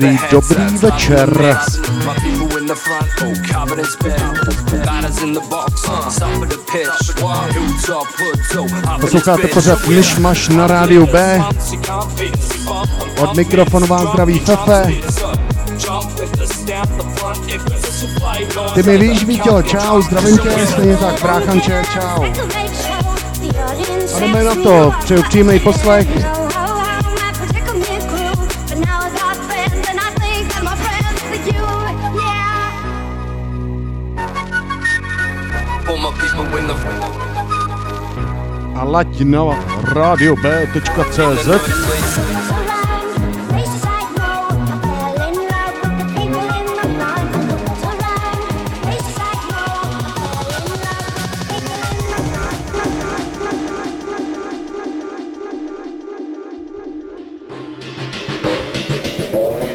Hilltop, hood, so Posloucháte pořád Myšmaš na rádiu B. Od mikrofonu vám zdraví Fefe. Ty mi víš, Víťo, čau, zdravím tě, stejně tak, bráchanče, čau. A jdeme na to, přeju příjemný poslech. A laď na radio.b.cz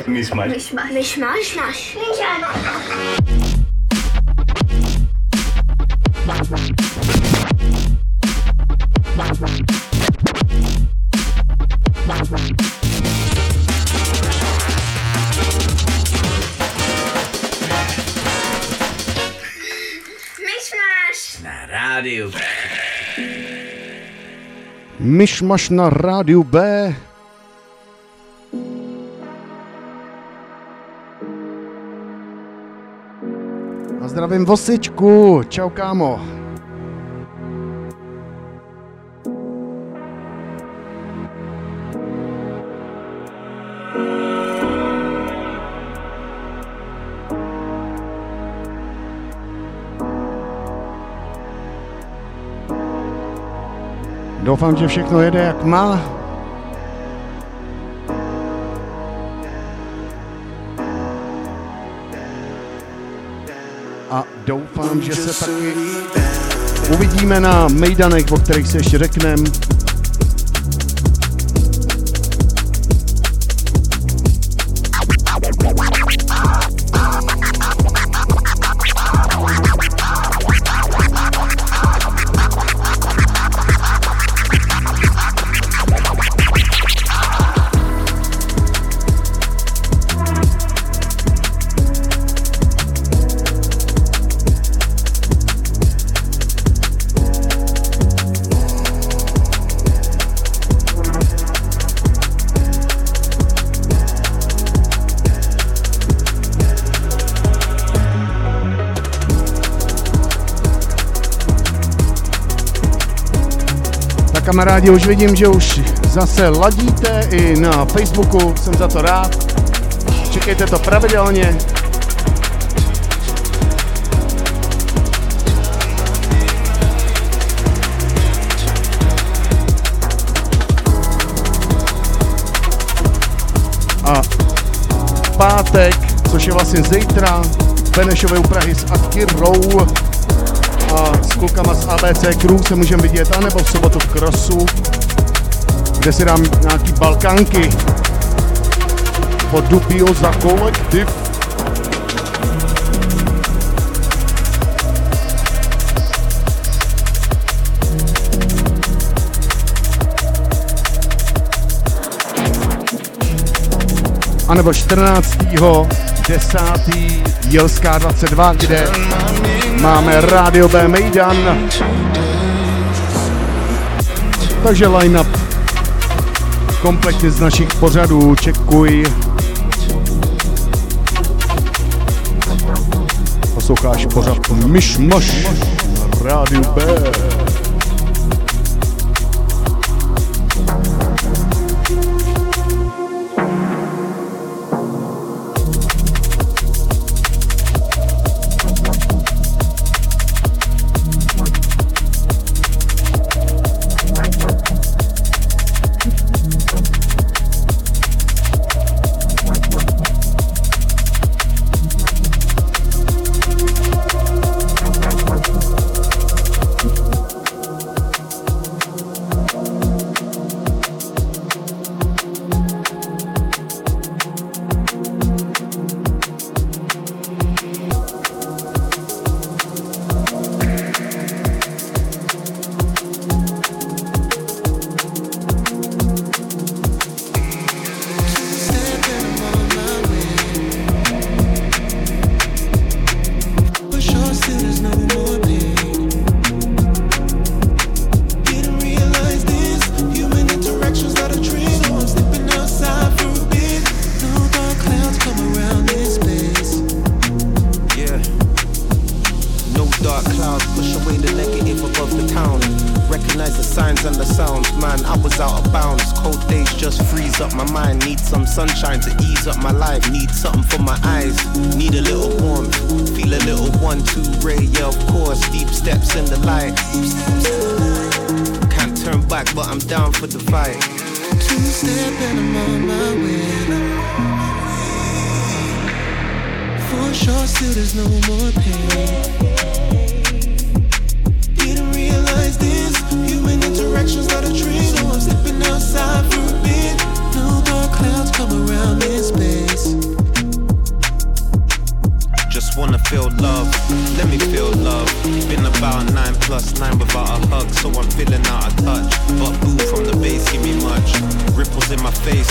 Myšmaš. Myšmaš. Myšmaš. Myšmaš. Myšmaš na rádiu B. A zdravím Vosičku, čau kámo. Doufám, že všechno jede jak má. A doufám, že se taky uvidíme na mejdanech, o kterých se ještě řekneme. Kamarádi, už vidím, že už zase ladíte i na Facebooku, jsem za to rád. Čekejte to pravidelně. A pátek, což je vlastně zítra, v Benešově u Prahy s Akirou klukama z ABC Crew se můžeme vidět, anebo v sobotu v Krosu, kde si dám nějaký balkanky pod Dupio za kolektiv. A nebo 14. 10. Jelská 22, kde máme Radio B Mejdan. Takže line-up kompletně z našich pořadů, čekuj. Posloucháš pořad Myšmaš na Rádiu B.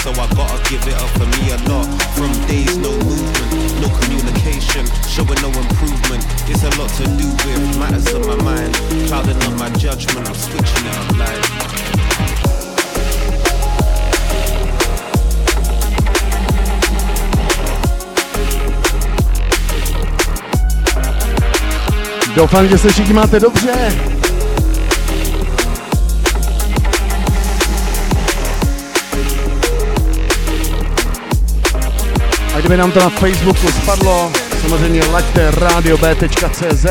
so I gotta give it up for me a lot. From days, no movement, no communication, showing no improvement. It's a lot to do with matters of my mind, clouding up my judgment. I'm switching it up like. Doufám, že se všichni máte dobře. A kdyby nám to na Facebooku spadlo, samozřejmě laďte radio.b.cz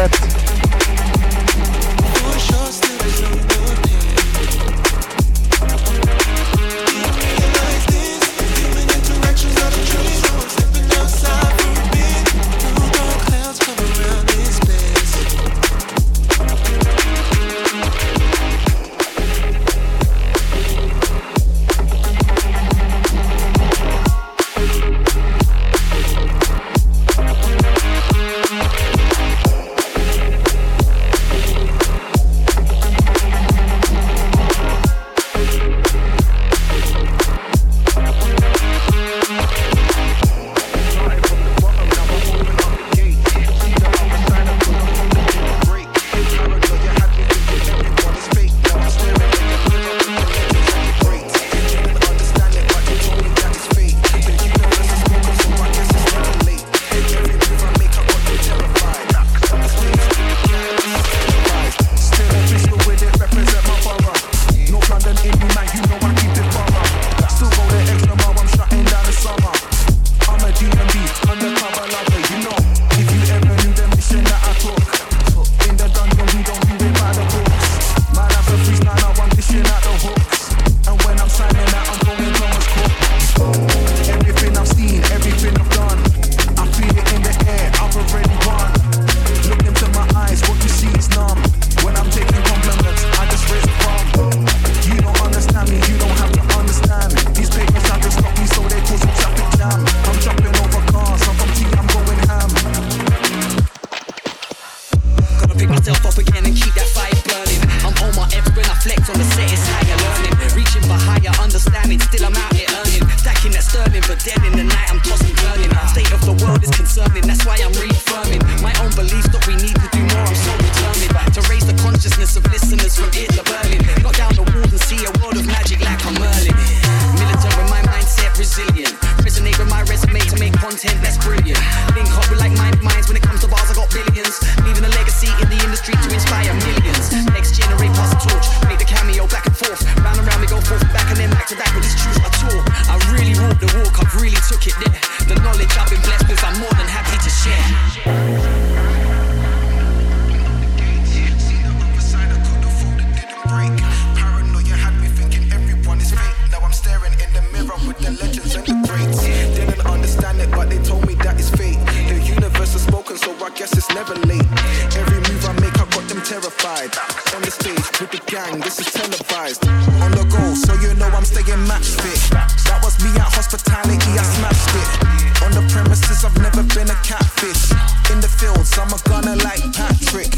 Some are gonna like Patrick.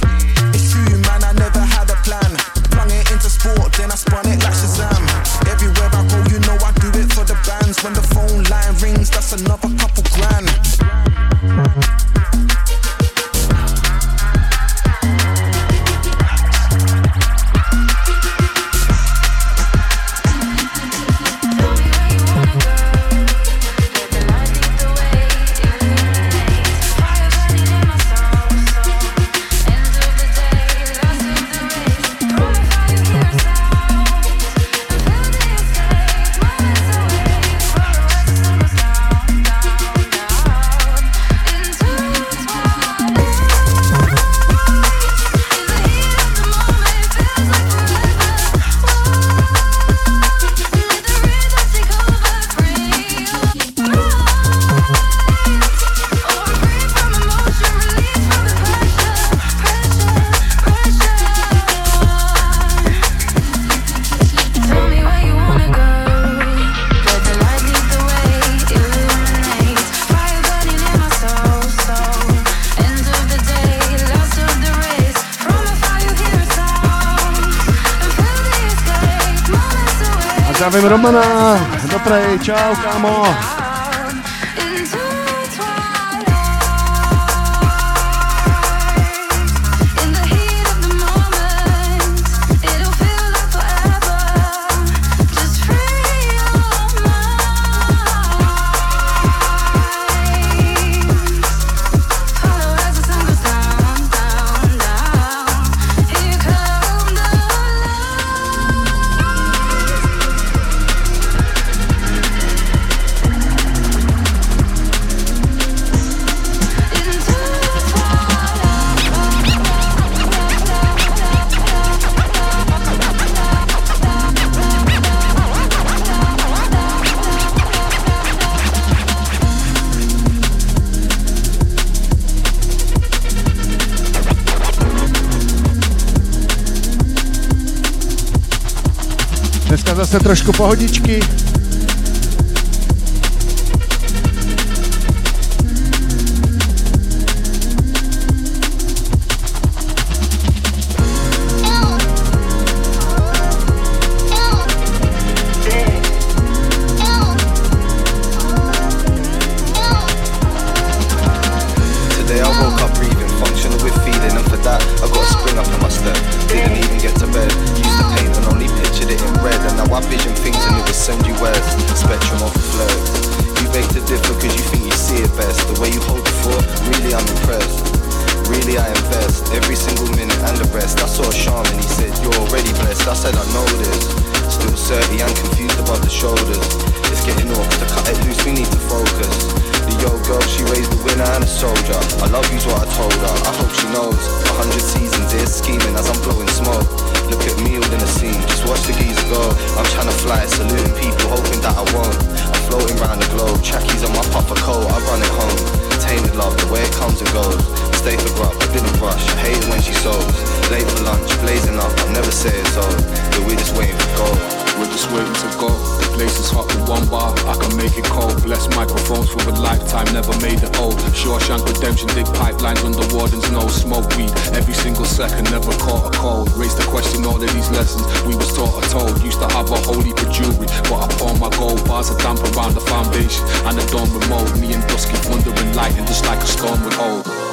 It's true, man, I never had Romana. Dobrý, čau, kámo. zase trošku pohodičky. one bar, I can make it cold. Bless microphones for a lifetime, never made it old. Shawshank Redemption, dig pipelines when the wardens know. Smoke weed every single second, never caught a cold. Raised the question, all of these lessons we was taught or told. Used to have a holy for jewelry, but I found my gold bars are damp around the foundation. And the dawn remote, me and Dusky wondering light, and just like a storm would hold.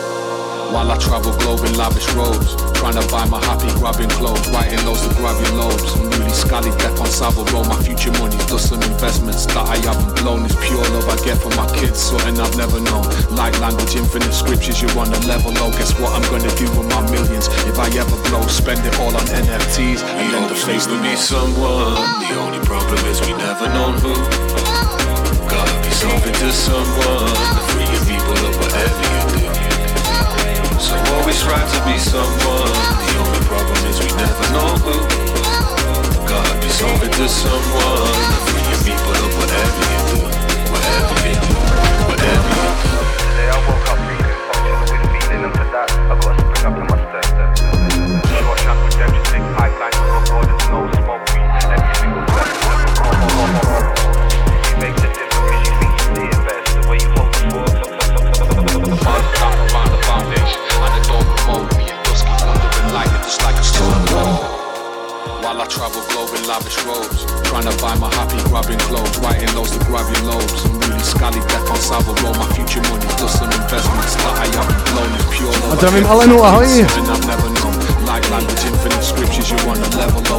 While I travel globe in lavish robes, trying to buy my happy grabbing clothes, writing to grab your lobes. Newly scally death on Savile Row, my future money's does some investments that I haven't blown. It's pure love I get from my kids, something I've never known. Like language, infinite scriptures, you're on a level low. Guess what I'm gonna do with my millions? If I ever blow, spend it all on NFTs and then the face will be someone. The only problem is we never known who. Gotta be something to someone, freeing people up whatever you do. So always try to be someone. The only problem is we never know who. God be solving to someone. For your people whatever you do, whatever you do, whatever you do. Today I woke up feeling functional with feeling and for that I got. While I travel globe in lavish robes. Trying to buy my happy grabbing clothes Writing loads to grab your lobes I'm really scally deck on Savile My future money. Plus some investments That I haven't blown is pure love. Zdravím Alenu, ahoj!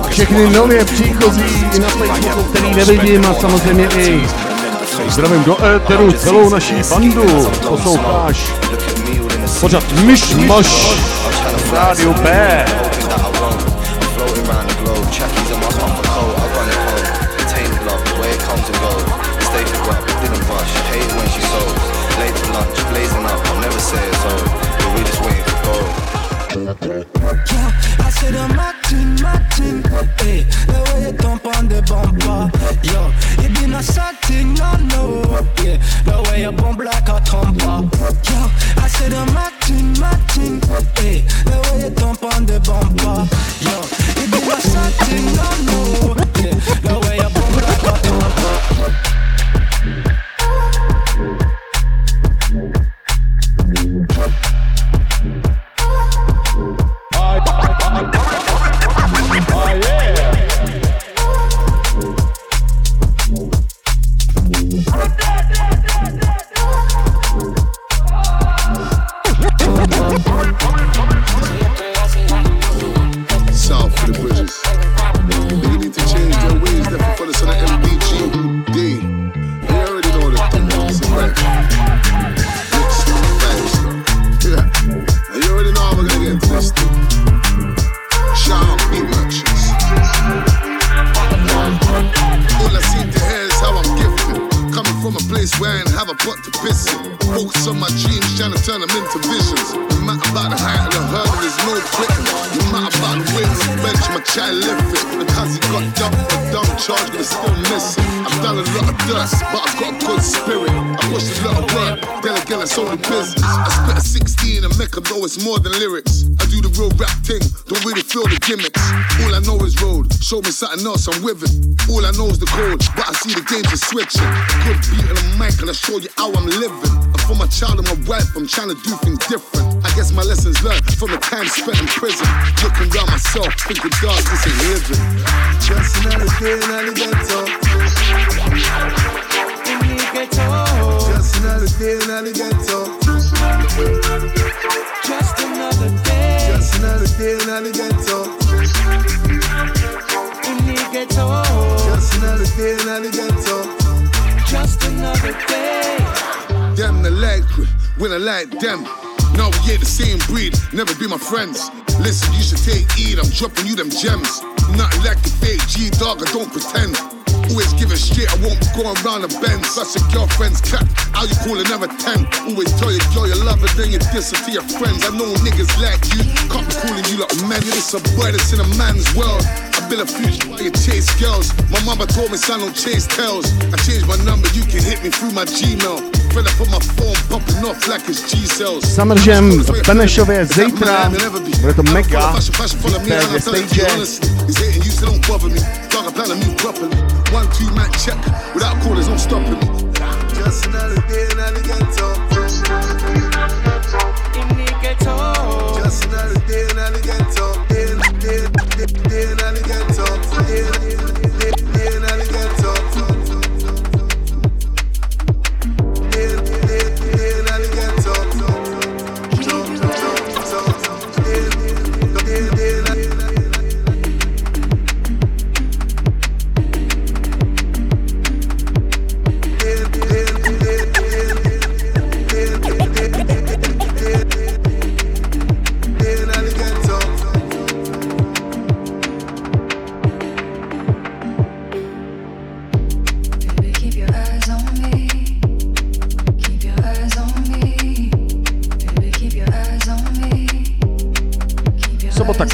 Všechny nově příchozí i na Facebooku, který nevidím a samozřejmě i zdravím do éteru celou naší bandu. Posloucháš pořád Myš Moš Rádio B. lyrics. I do the real rap thing, don't really feel the gimmicks. All I know is road, show me something else, I'm with it. All I know is the code, but I see the games are switching. Good beat on the mic, and I show you how I'm living. And for my child and my wife, I'm trying to do things different. I guess my lessons learned from the time spent in prison. Looking around myself, thinking, dog, this ain't living. Just another day in the ghetto. Just another day in the ghetto. Just another day. Just another day in the ghetto. In the ghetto. Just another day in the ghetto. Just another day. Them the like when I like them. Now we ain't the same breed, never be my friends. Listen, you should take heed, I'm dropping you them gems. Nothing like a fake G dog, I don't pretend. Always give it straight, I won't be going round the bend. Such a girlfriend's cat, how you call it never 10. Always tell your girl you love her, then you diss her to your friends. I know niggas like you, can't be calling you like. You're just a boy that's in a man's world been abused by you chase girls. My mama told me, son, don't chase tails. I changed my number, you can hit me through my Gmail. Summer Jam v Benešově zítra, bude to mega, víte, new stage. One, two, man, check. Without callers, no stopping me. Just another day, another ghetto.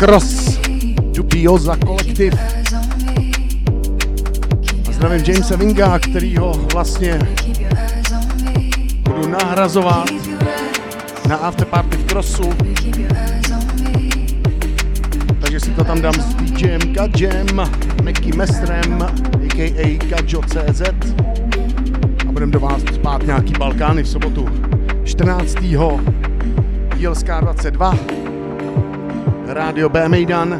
Cross. Dubioza kolektiv. A zdravím Jamesa Winga, me. kterýho vlastně budu nahrazovat na afterparty v Crossu. Takže si to tam dám s DJem Gadžem, Meky Mestrem, a.k.a. Gadjo.cz a budem do vás spát nějaký Balkány v sobotu 14. Jílská 22 Rádio B Mejdan.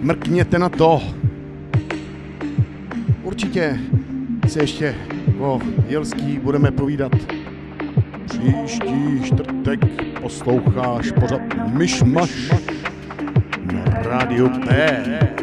Mrkněte na to. Určitě si ještě o Jelský budeme povídat. Příští čtvrtek posloucháš pořad Myšmaš na rádiu P.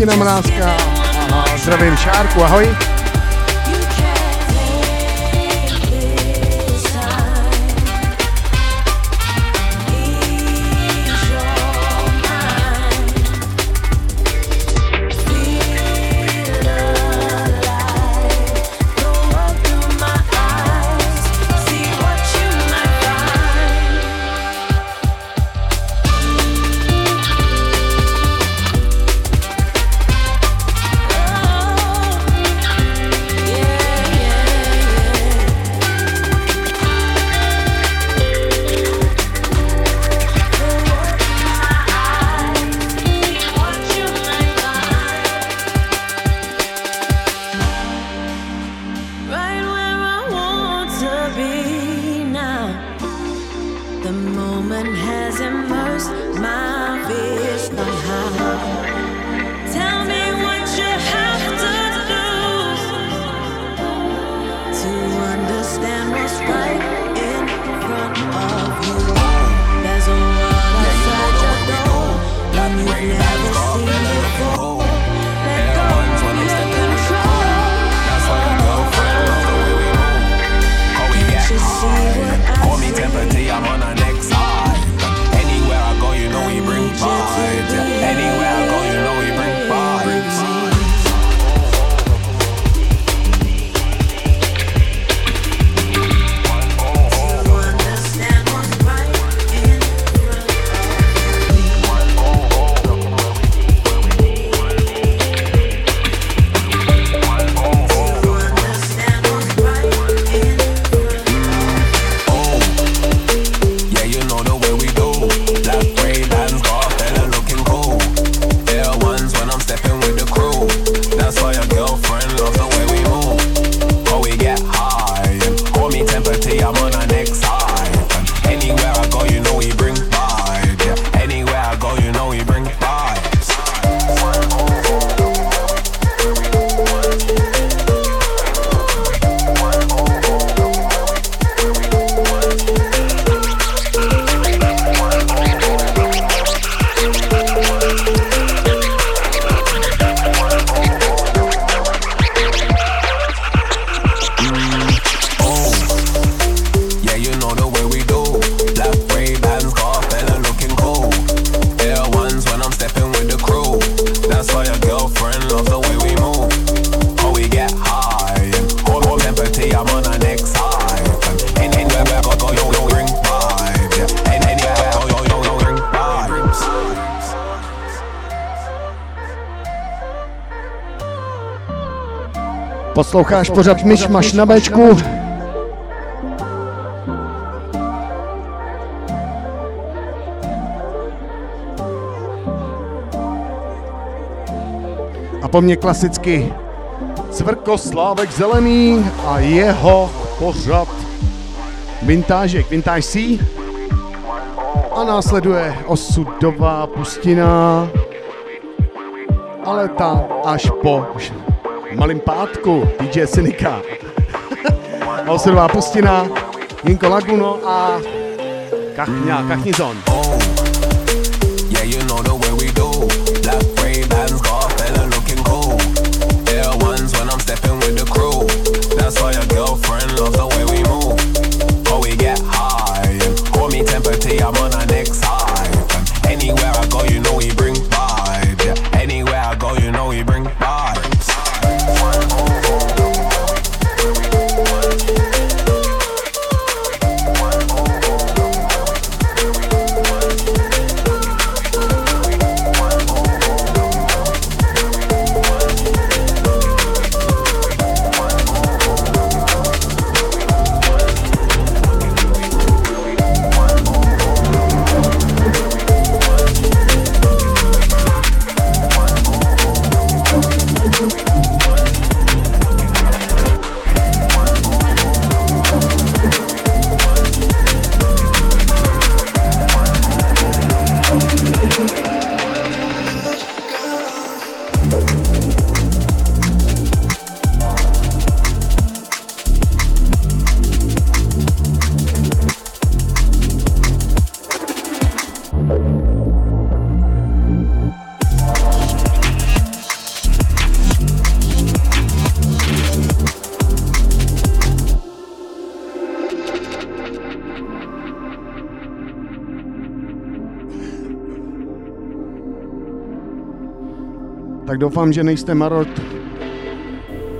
Martina Mrázka a zdravím Šárku, ahoj. The moment has immersed my fears somehow. Posloucháš pořád Myšmaš na bečku A po mně klasicky Cvrkoslávek Zelený a jeho pořad Vintážek, Vintáž C. A následuje osudová pustina, ale ta až po malým pátku DJ Synika. Oserová pustina, Jinko Laguno a Kachňa, Kachnizon. Oh, yeah, you know the doufám, že nejste marot,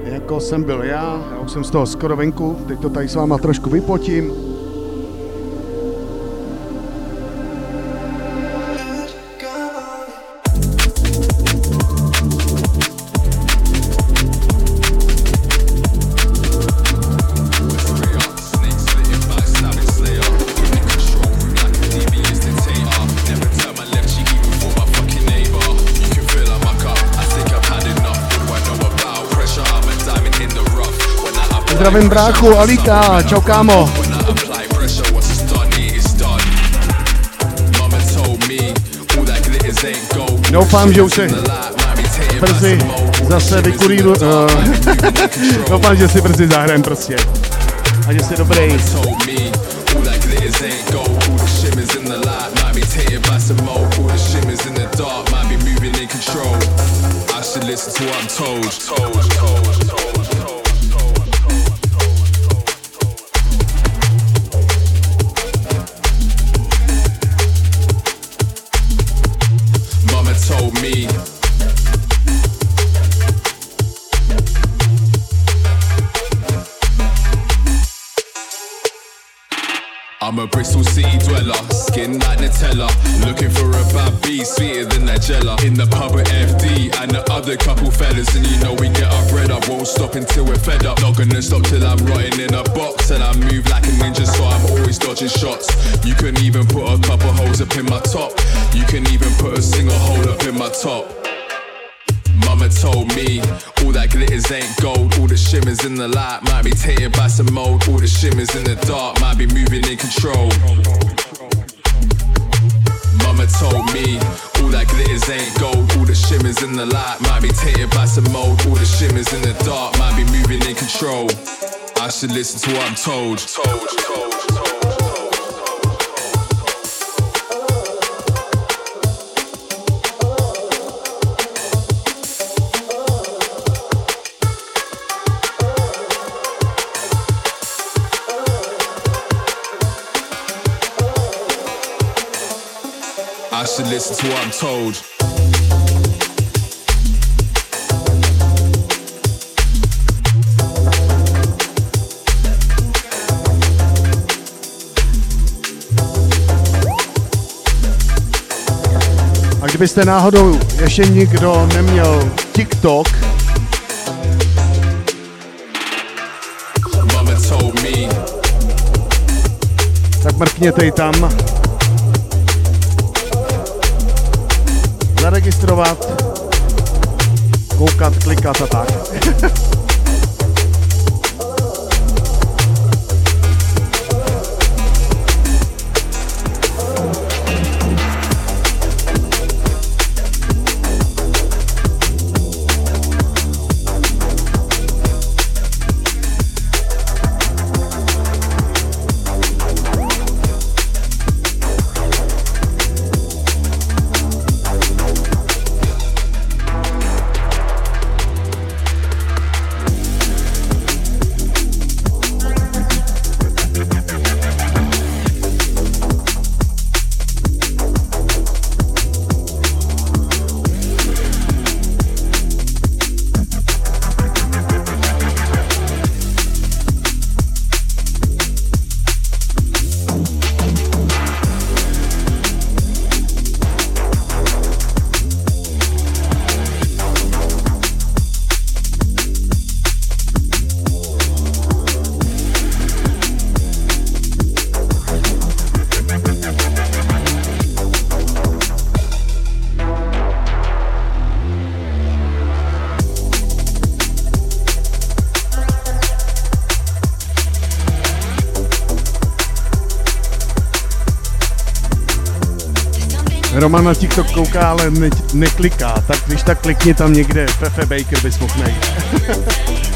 jako jsem byl já. Já už jsem z toho skoro venku, teď to tady s váma trošku vypotím. zdravím bráchu Alita, čau kámo. Doufám, že už se brzy zase vykurýru. Uh, eh, doufám, že si brzy zahrajem prostě. A že jsi dobrý. listen to what I'm told. I'm told, told, told. Other couple fellas, and you know we get our bread up. Won't stop until we're fed up. Not gonna stop till I'm rotting in a box, and I move like a ninja, so I'm always dodging shots. You can even put a couple holes up in my top. You can even put a single hole up in my top. Mama told me all that glitters ain't gold. All the shimmers in the light might be tainted by some mold. All the shimmers in the dark might be moving in control. Told me all that glitters ain't gold. All the shimmers in the light might be tainted by some mold. All the shimmers in the dark might be moving in control. I should listen to what I'm told. told, told, I should listen to what I'm told. A kdybyste náhodou ještě nikdo neměl TikTok, tak mrkněte i tam. Zaregistrovat, koukat, klikat a tak. Roman na TikTok kouká, ale ne, nekliká, tak když tak klikni tam někde, Pepe Baker bys mohl.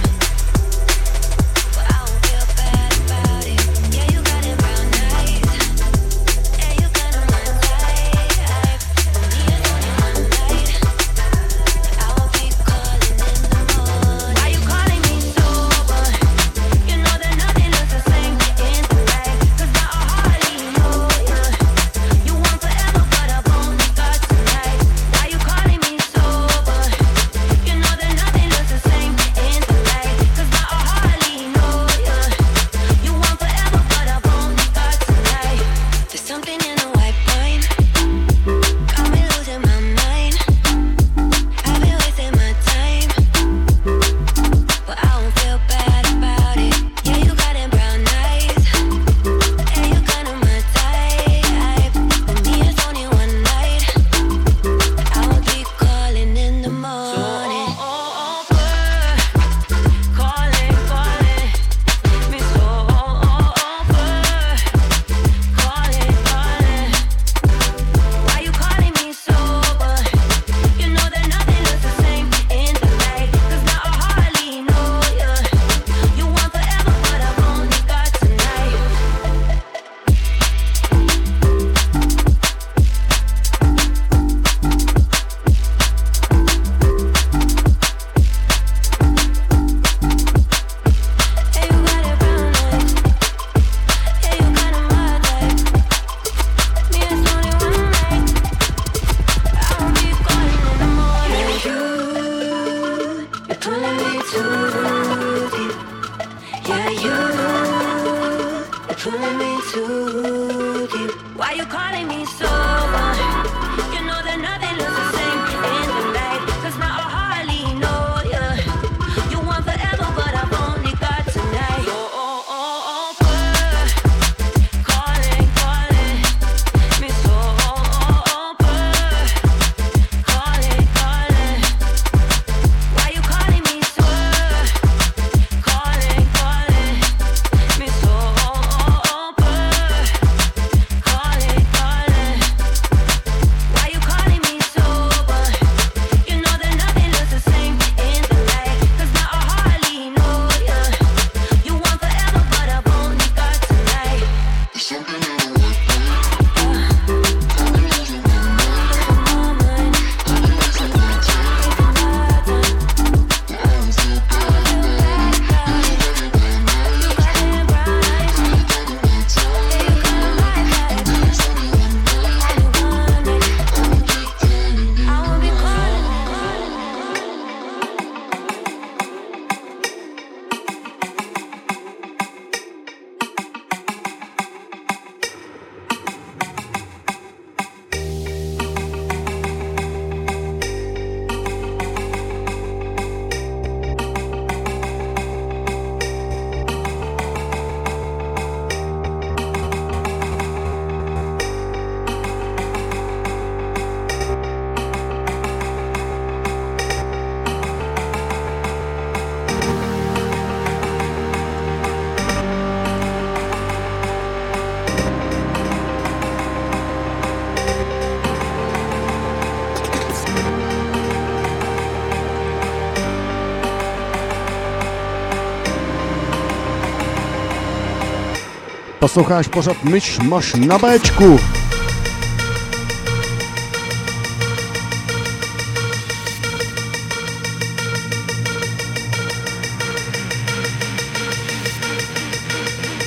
Posloucháš pořád Myš Maš na Bčku.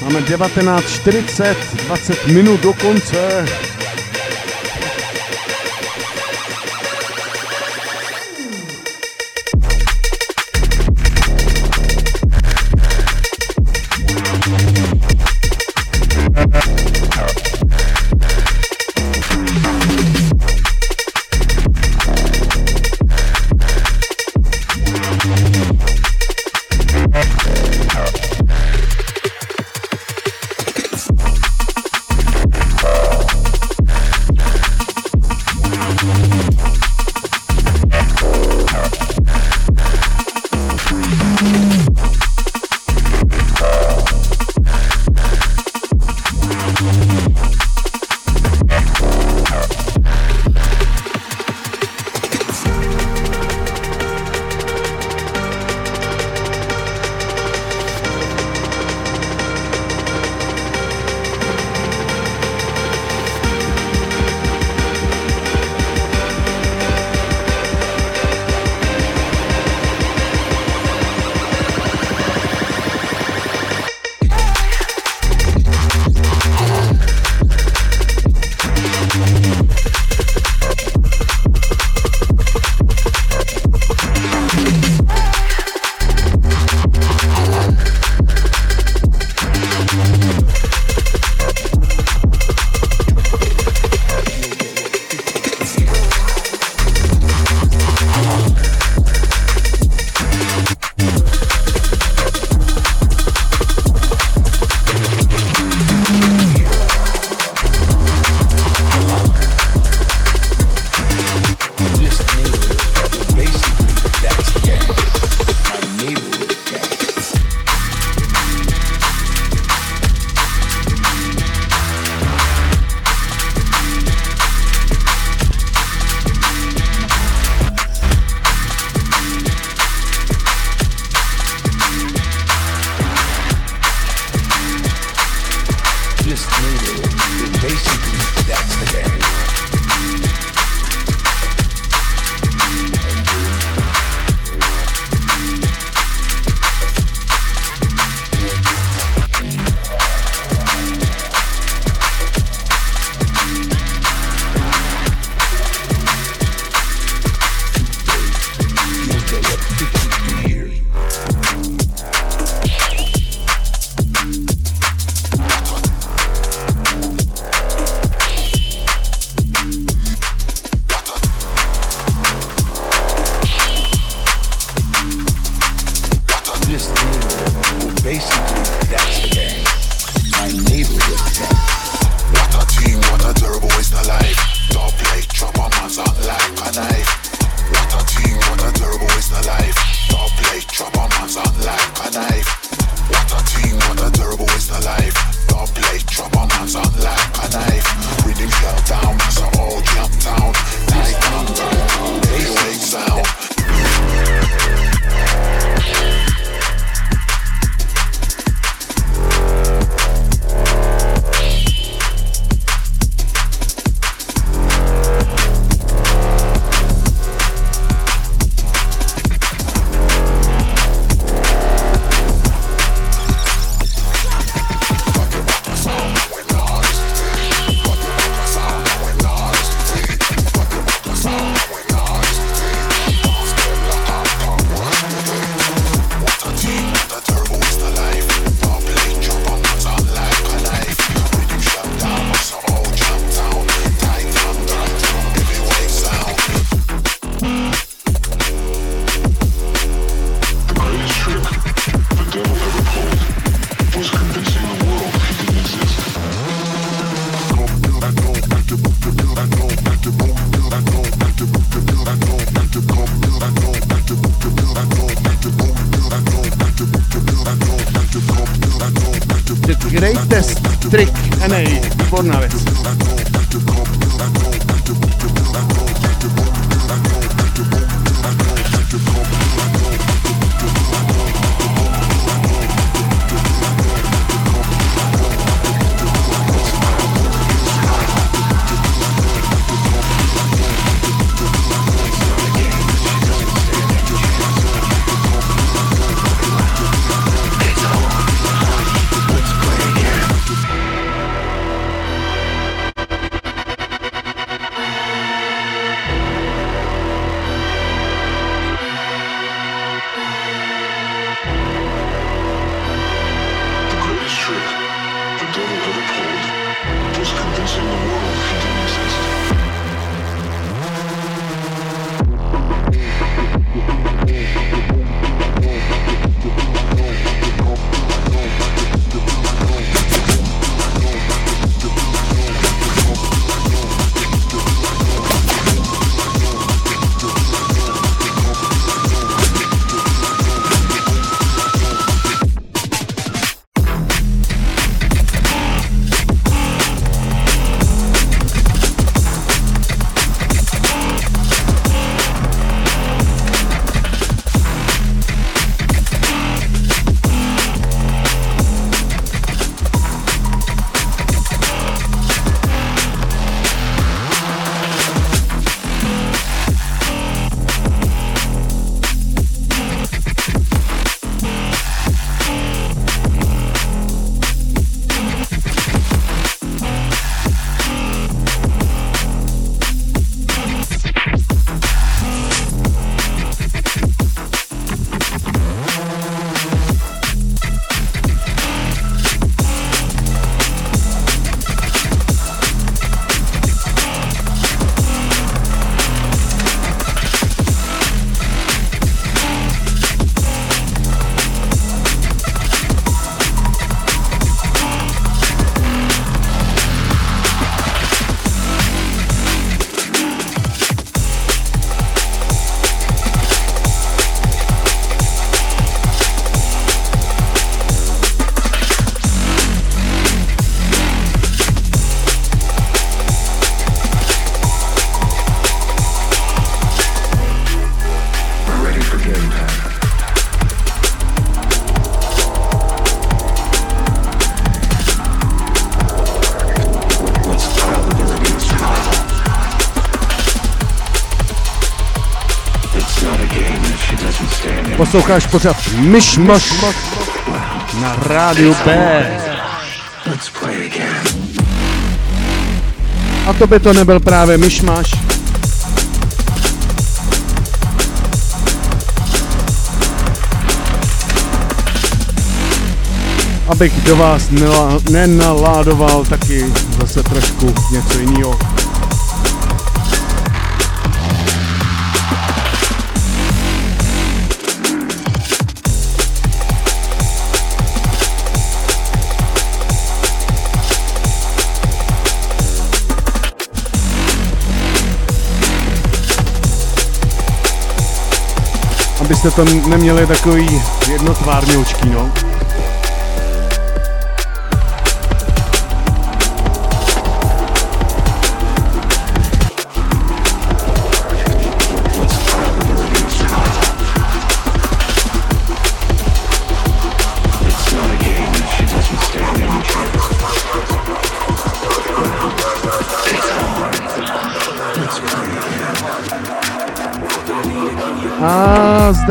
Máme 19.40, 20 minut do konce. In the world. Posloucháš pořád Myšmaš na rádiu B. A to by to nebyl právě Myšmaš. Abych do vás nenaládoval taky zase trošku něco jiného. abyste tam neměli takový jednotvárňoučký, no.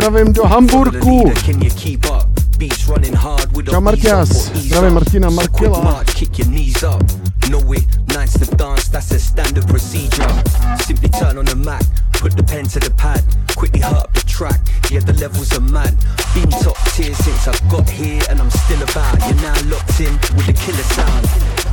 Zdravím do Hamburku. Čau Martias, zdravím Martina Markila. That's a standard procedure. Simply turn on the Mac, put the pen to the pad, quickly hurt up the track. Yeah, the levels are mad. Been top tier since I got here, and I'm still about. You're now locked in with the killer sound.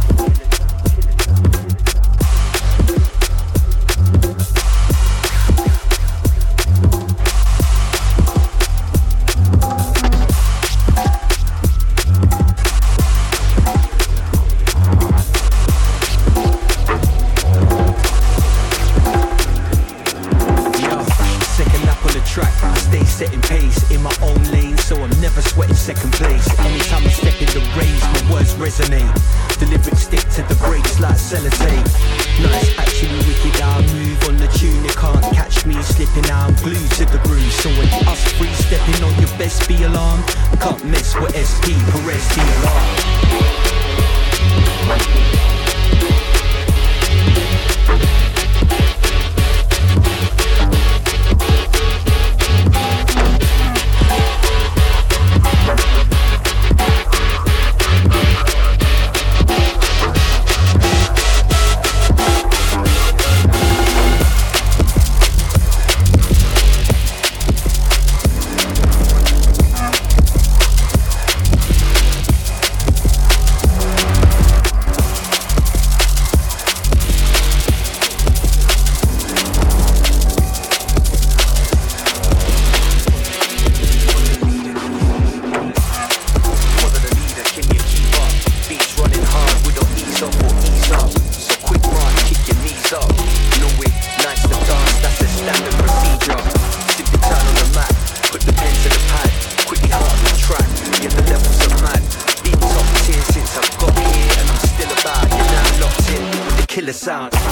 sound.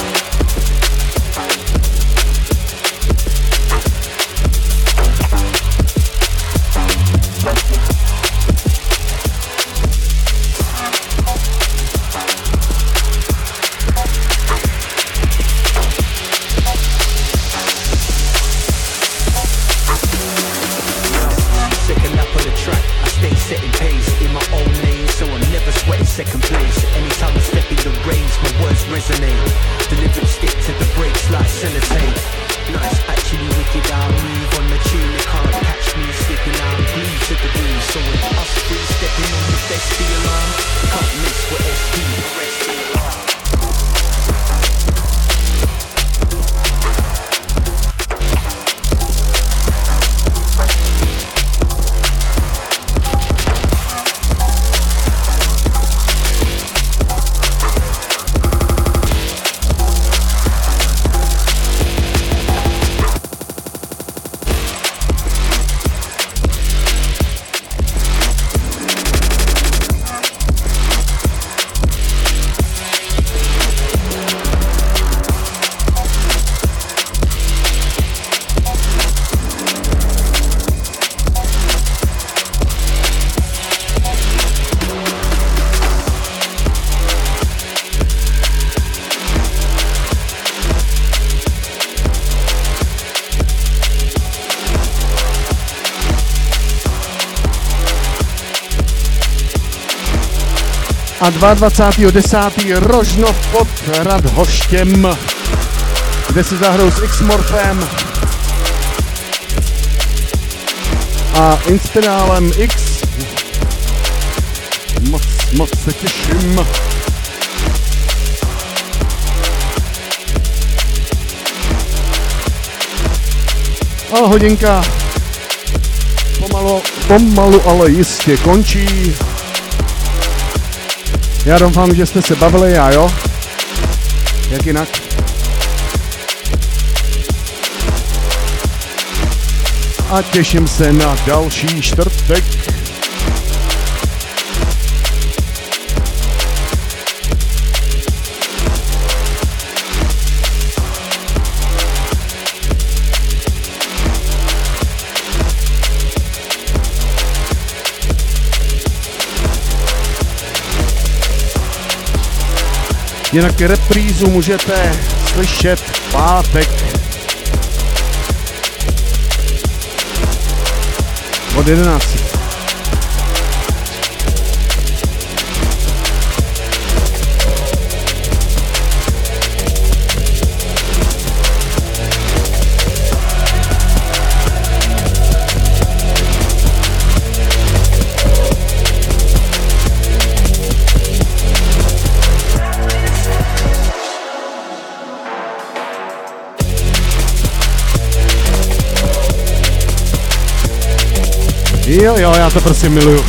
a 22.10. Rožnov pod Radhoštěm, kde si zahrou s X-Morfem a Inspirálem X. Moc, moc se těším. A hodinka pomalu, pomalu ale jistě končí. Já doufám, že jste se bavili, já jo. Jak jinak? A těším se na další čtvrtek. Jinak reprízu můžete slyšet v pátek od 11. Jo, jo, já to prostě miluju.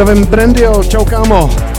Zdravím Brandio, čau kámo.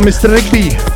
Mr. Rigby.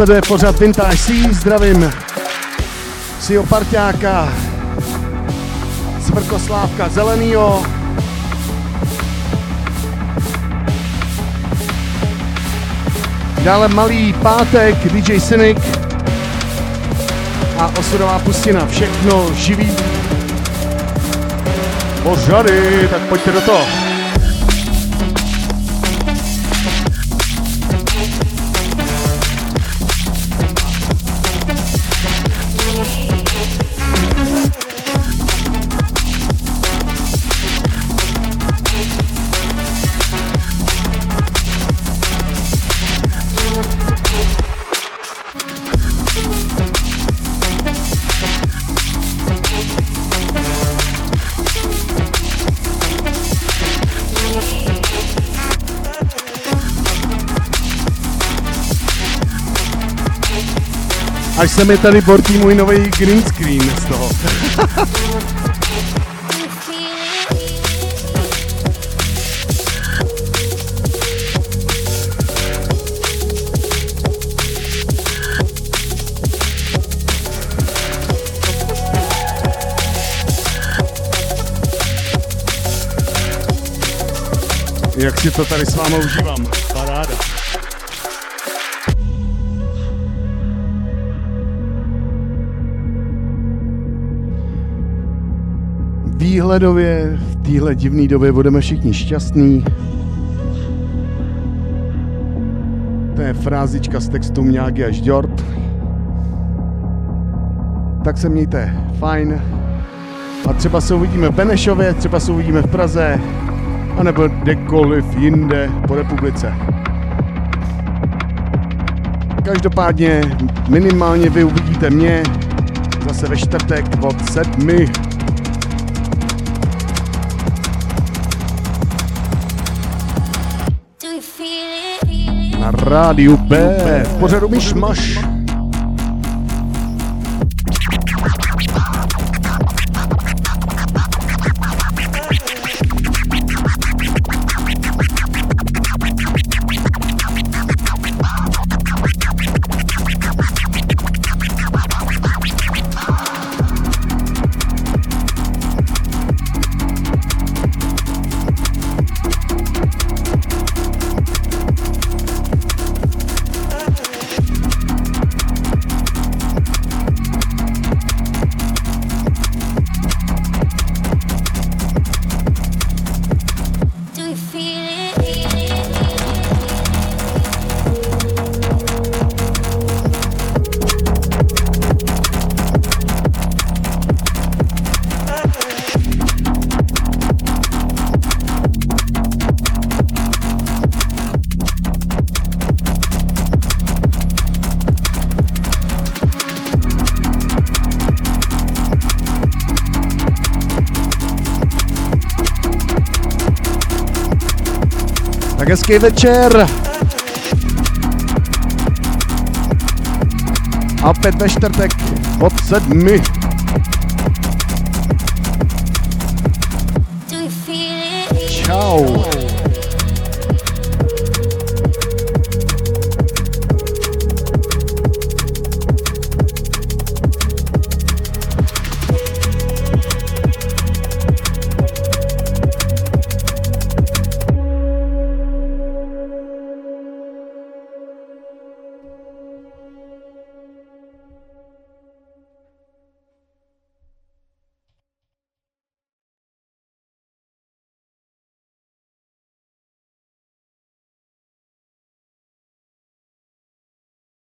Následuje pořad Vintage C, zdravím svýho parťáka Svrkoslávka Zelenýho. Dále malý pátek, DJ Cynic a osudová pustina, všechno živý. Pořady, tak pojďte do toho. Až se mi tady bortí můj nový green screen z toho. Jak si to tady s vámi užívám. Výhledově v téhle divné době budeme všichni šťastní. To je frázička z textu Mňágy až Dort. Tak se mějte fajn. A třeba se uvidíme v Benešově, třeba se uvidíme v Praze, anebo kdekoliv jinde po republice. Každopádně minimálně vy uvidíte mě zase ve čtvrtek od sedmi. Rádiu B, v pořadu Myšmaš. Tak hezký večer. A opět ve čtvrtek od sedmi.